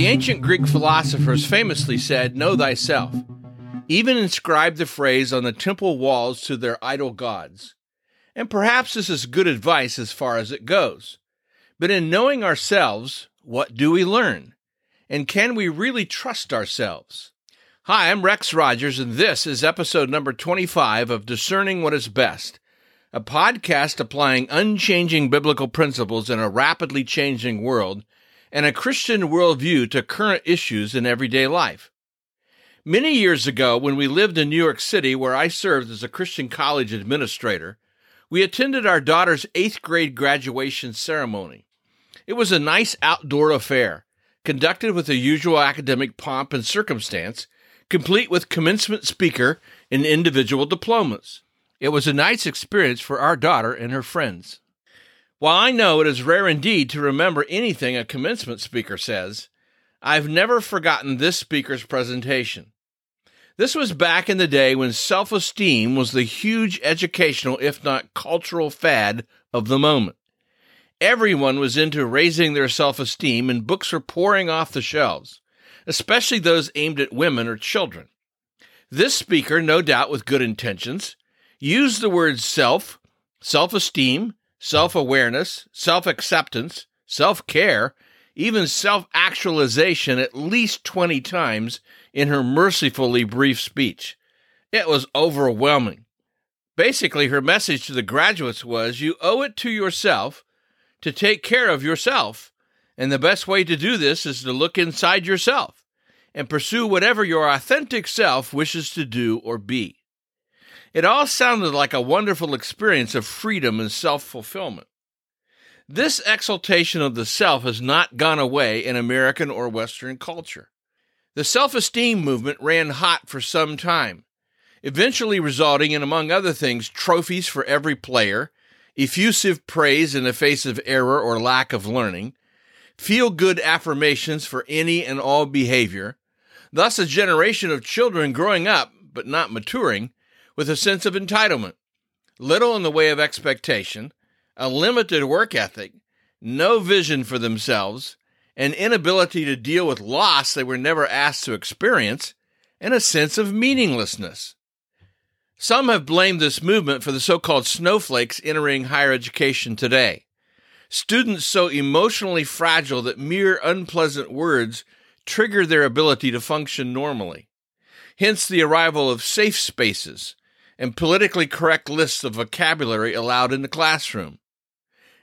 The ancient Greek philosophers famously said, Know thyself, even inscribed the phrase on the temple walls to their idol gods. And perhaps this is good advice as far as it goes. But in knowing ourselves, what do we learn? And can we really trust ourselves? Hi, I'm Rex Rogers, and this is episode number 25 of Discerning What is Best, a podcast applying unchanging biblical principles in a rapidly changing world and a Christian worldview to current issues in everyday life. Many years ago, when we lived in New York City, where I served as a Christian college administrator, we attended our daughter's eighth grade graduation ceremony. It was a nice outdoor affair, conducted with the usual academic pomp and circumstance, complete with commencement speaker and individual diplomas. It was a nice experience for our daughter and her friends. While I know it is rare indeed to remember anything a commencement speaker says, I've never forgotten this speaker's presentation. This was back in the day when self esteem was the huge educational, if not cultural, fad of the moment. Everyone was into raising their self esteem, and books were pouring off the shelves, especially those aimed at women or children. This speaker, no doubt with good intentions, used the words self, self esteem, self awareness, self acceptance, self care, even self actualization at least 20 times in her mercifully brief speech. It was overwhelming. Basically, her message to the graduates was you owe it to yourself to take care of yourself, and the best way to do this is to look inside yourself and pursue whatever your authentic self wishes to do or be. It all sounded like a wonderful experience of freedom and self fulfillment. This exaltation of the self has not gone away in American or Western culture. The self esteem movement ran hot for some time, eventually resulting in, among other things, trophies for every player, effusive praise in the face of error or lack of learning, feel good affirmations for any and all behavior, thus, a generation of children growing up, but not maturing, with a sense of entitlement, little in the way of expectation, a limited work ethic, no vision for themselves, an inability to deal with loss they were never asked to experience, and a sense of meaninglessness. Some have blamed this movement for the so called snowflakes entering higher education today. Students so emotionally fragile that mere unpleasant words trigger their ability to function normally. Hence the arrival of safe spaces, and politically correct lists of vocabulary allowed in the classroom.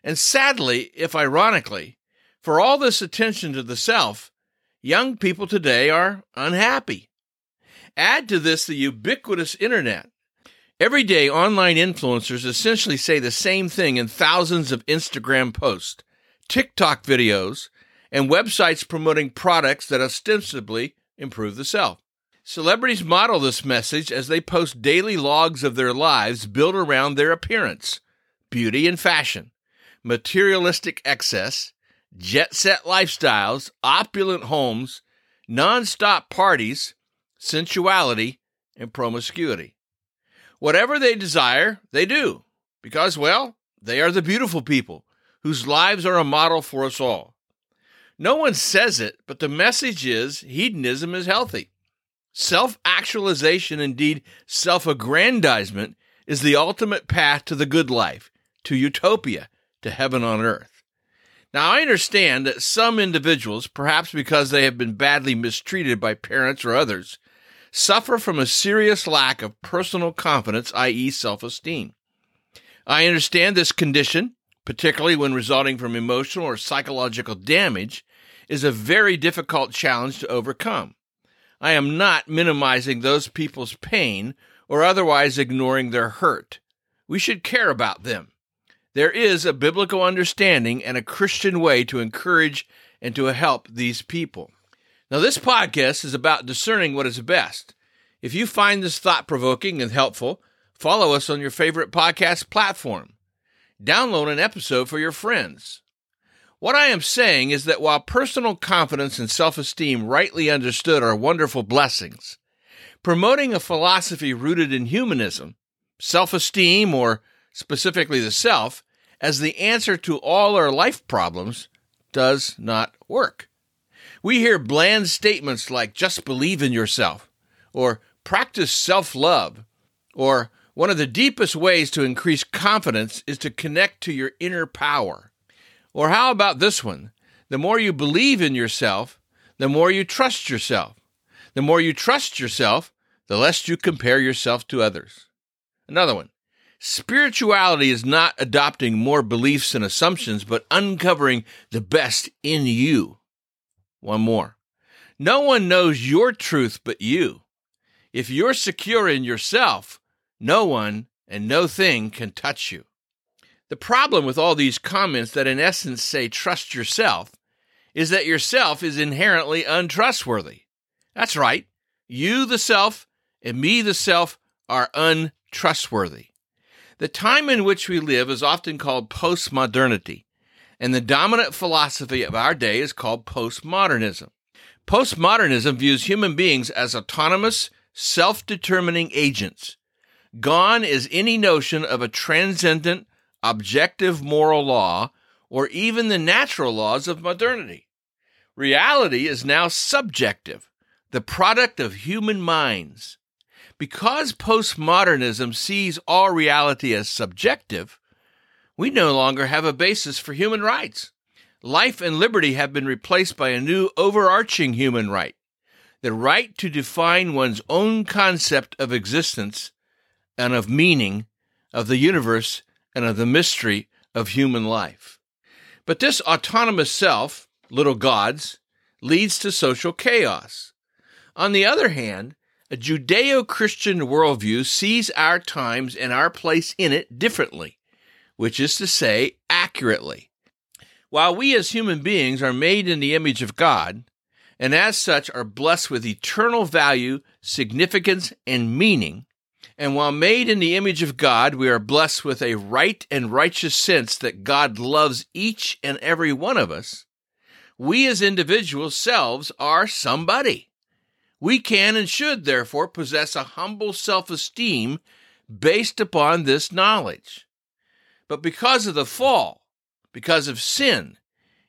And sadly, if ironically, for all this attention to the self, young people today are unhappy. Add to this the ubiquitous internet. Every day, online influencers essentially say the same thing in thousands of Instagram posts, TikTok videos, and websites promoting products that ostensibly improve the self. Celebrities model this message as they post daily logs of their lives built around their appearance, beauty and fashion, materialistic excess, jet set lifestyles, opulent homes, non-stop parties, sensuality, and promiscuity. Whatever they desire, they do, because, well, they are the beautiful people whose lives are a model for us all. No one says it, but the message is hedonism is healthy. Self actualization, indeed self aggrandizement, is the ultimate path to the good life, to utopia, to heaven on earth. Now, I understand that some individuals, perhaps because they have been badly mistreated by parents or others, suffer from a serious lack of personal confidence, i.e., self esteem. I understand this condition, particularly when resulting from emotional or psychological damage, is a very difficult challenge to overcome. I am not minimizing those people's pain or otherwise ignoring their hurt. We should care about them. There is a biblical understanding and a Christian way to encourage and to help these people. Now, this podcast is about discerning what is best. If you find this thought provoking and helpful, follow us on your favorite podcast platform. Download an episode for your friends. What I am saying is that while personal confidence and self esteem, rightly understood, are wonderful blessings, promoting a philosophy rooted in humanism, self esteem, or specifically the self, as the answer to all our life problems does not work. We hear bland statements like just believe in yourself, or practice self love, or one of the deepest ways to increase confidence is to connect to your inner power. Or how about this one? The more you believe in yourself, the more you trust yourself. The more you trust yourself, the less you compare yourself to others. Another one. Spirituality is not adopting more beliefs and assumptions, but uncovering the best in you. One more. No one knows your truth but you. If you're secure in yourself, no one and no thing can touch you. The problem with all these comments that in essence say trust yourself is that yourself is inherently untrustworthy. That's right. You, the self, and me, the self, are untrustworthy. The time in which we live is often called postmodernity, and the dominant philosophy of our day is called postmodernism. Postmodernism views human beings as autonomous, self determining agents. Gone is any notion of a transcendent, objective moral law or even the natural laws of modernity. Reality is now subjective, the product of human minds. Because postmodernism sees all reality as subjective, we no longer have a basis for human rights. Life and liberty have been replaced by a new overarching human right the right to define one's own concept of existence and of meaning, of the universe, and of the mystery of human life. But this autonomous self, little gods, leads to social chaos. On the other hand, a Judeo Christian worldview sees our times and our place in it differently, which is to say, accurately. While we as human beings are made in the image of God, and as such are blessed with eternal value, significance, and meaning, and while made in the image of God, we are blessed with a right and righteous sense that God loves each and every one of us, we as individual selves are somebody. We can and should therefore possess a humble self esteem based upon this knowledge. But because of the fall, because of sin,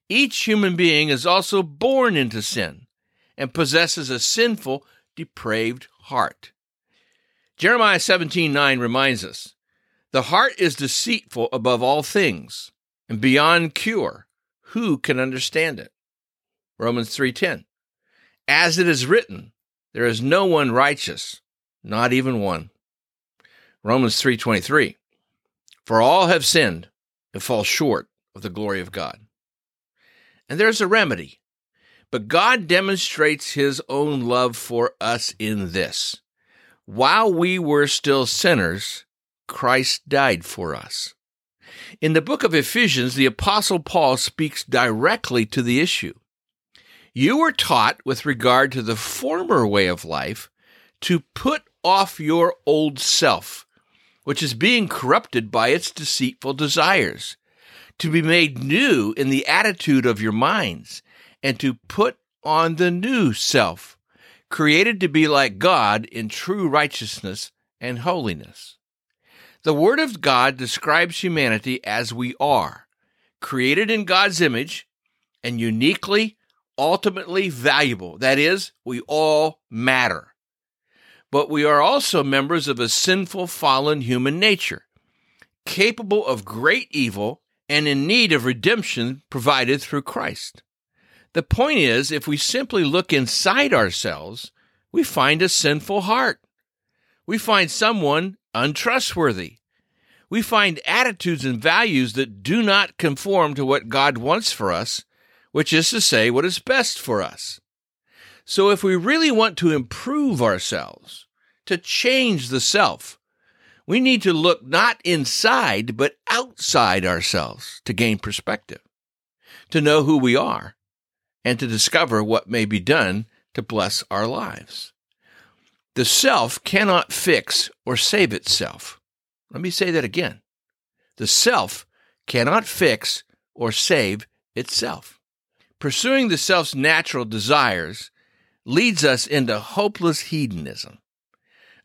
each human being is also born into sin and possesses a sinful, depraved heart. Jeremiah 17:9 reminds us, "The heart is deceitful above all things and beyond cure. Who can understand it?" Romans 3:10. As it is written, there is no one righteous, not even one. Romans 3:23 For all have sinned and fall short of the glory of God. And there's a remedy. But God demonstrates his own love for us in this. While we were still sinners, Christ died for us. In the book of Ephesians, the Apostle Paul speaks directly to the issue. You were taught with regard to the former way of life to put off your old self, which is being corrupted by its deceitful desires, to be made new in the attitude of your minds, and to put on the new self, created to be like God in true righteousness and holiness. The Word of God describes humanity as we are, created in God's image and uniquely ultimately valuable. That is, we all matter. But we are also members of a sinful, fallen human nature, capable of great evil and in need of redemption provided through Christ. The point is, if we simply look inside ourselves, we find a sinful heart. We find someone untrustworthy. We find attitudes and values that do not conform to what God wants for us which is to say, what is best for us. So, if we really want to improve ourselves, to change the self, we need to look not inside, but outside ourselves to gain perspective, to know who we are, and to discover what may be done to bless our lives. The self cannot fix or save itself. Let me say that again. The self cannot fix or save itself. Pursuing the self's natural desires leads us into hopeless hedonism,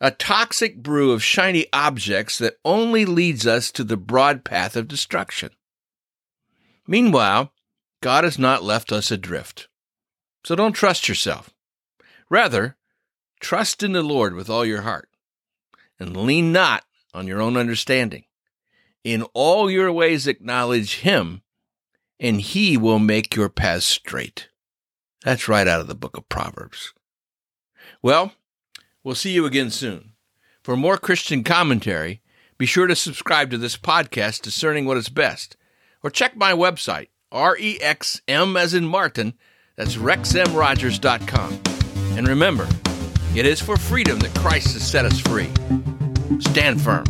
a toxic brew of shiny objects that only leads us to the broad path of destruction. Meanwhile, God has not left us adrift. So don't trust yourself. Rather, trust in the Lord with all your heart and lean not on your own understanding. In all your ways acknowledge Him, and He will make your paths straight. That's right out of the book of Proverbs. Well, we'll see you again soon. For more Christian commentary, be sure to subscribe to this podcast, Discerning What is Best, or check my website, R-E-X-M as in Martin, that's rexmrogers.com. And remember, it is for freedom that Christ has set us free. Stand firm.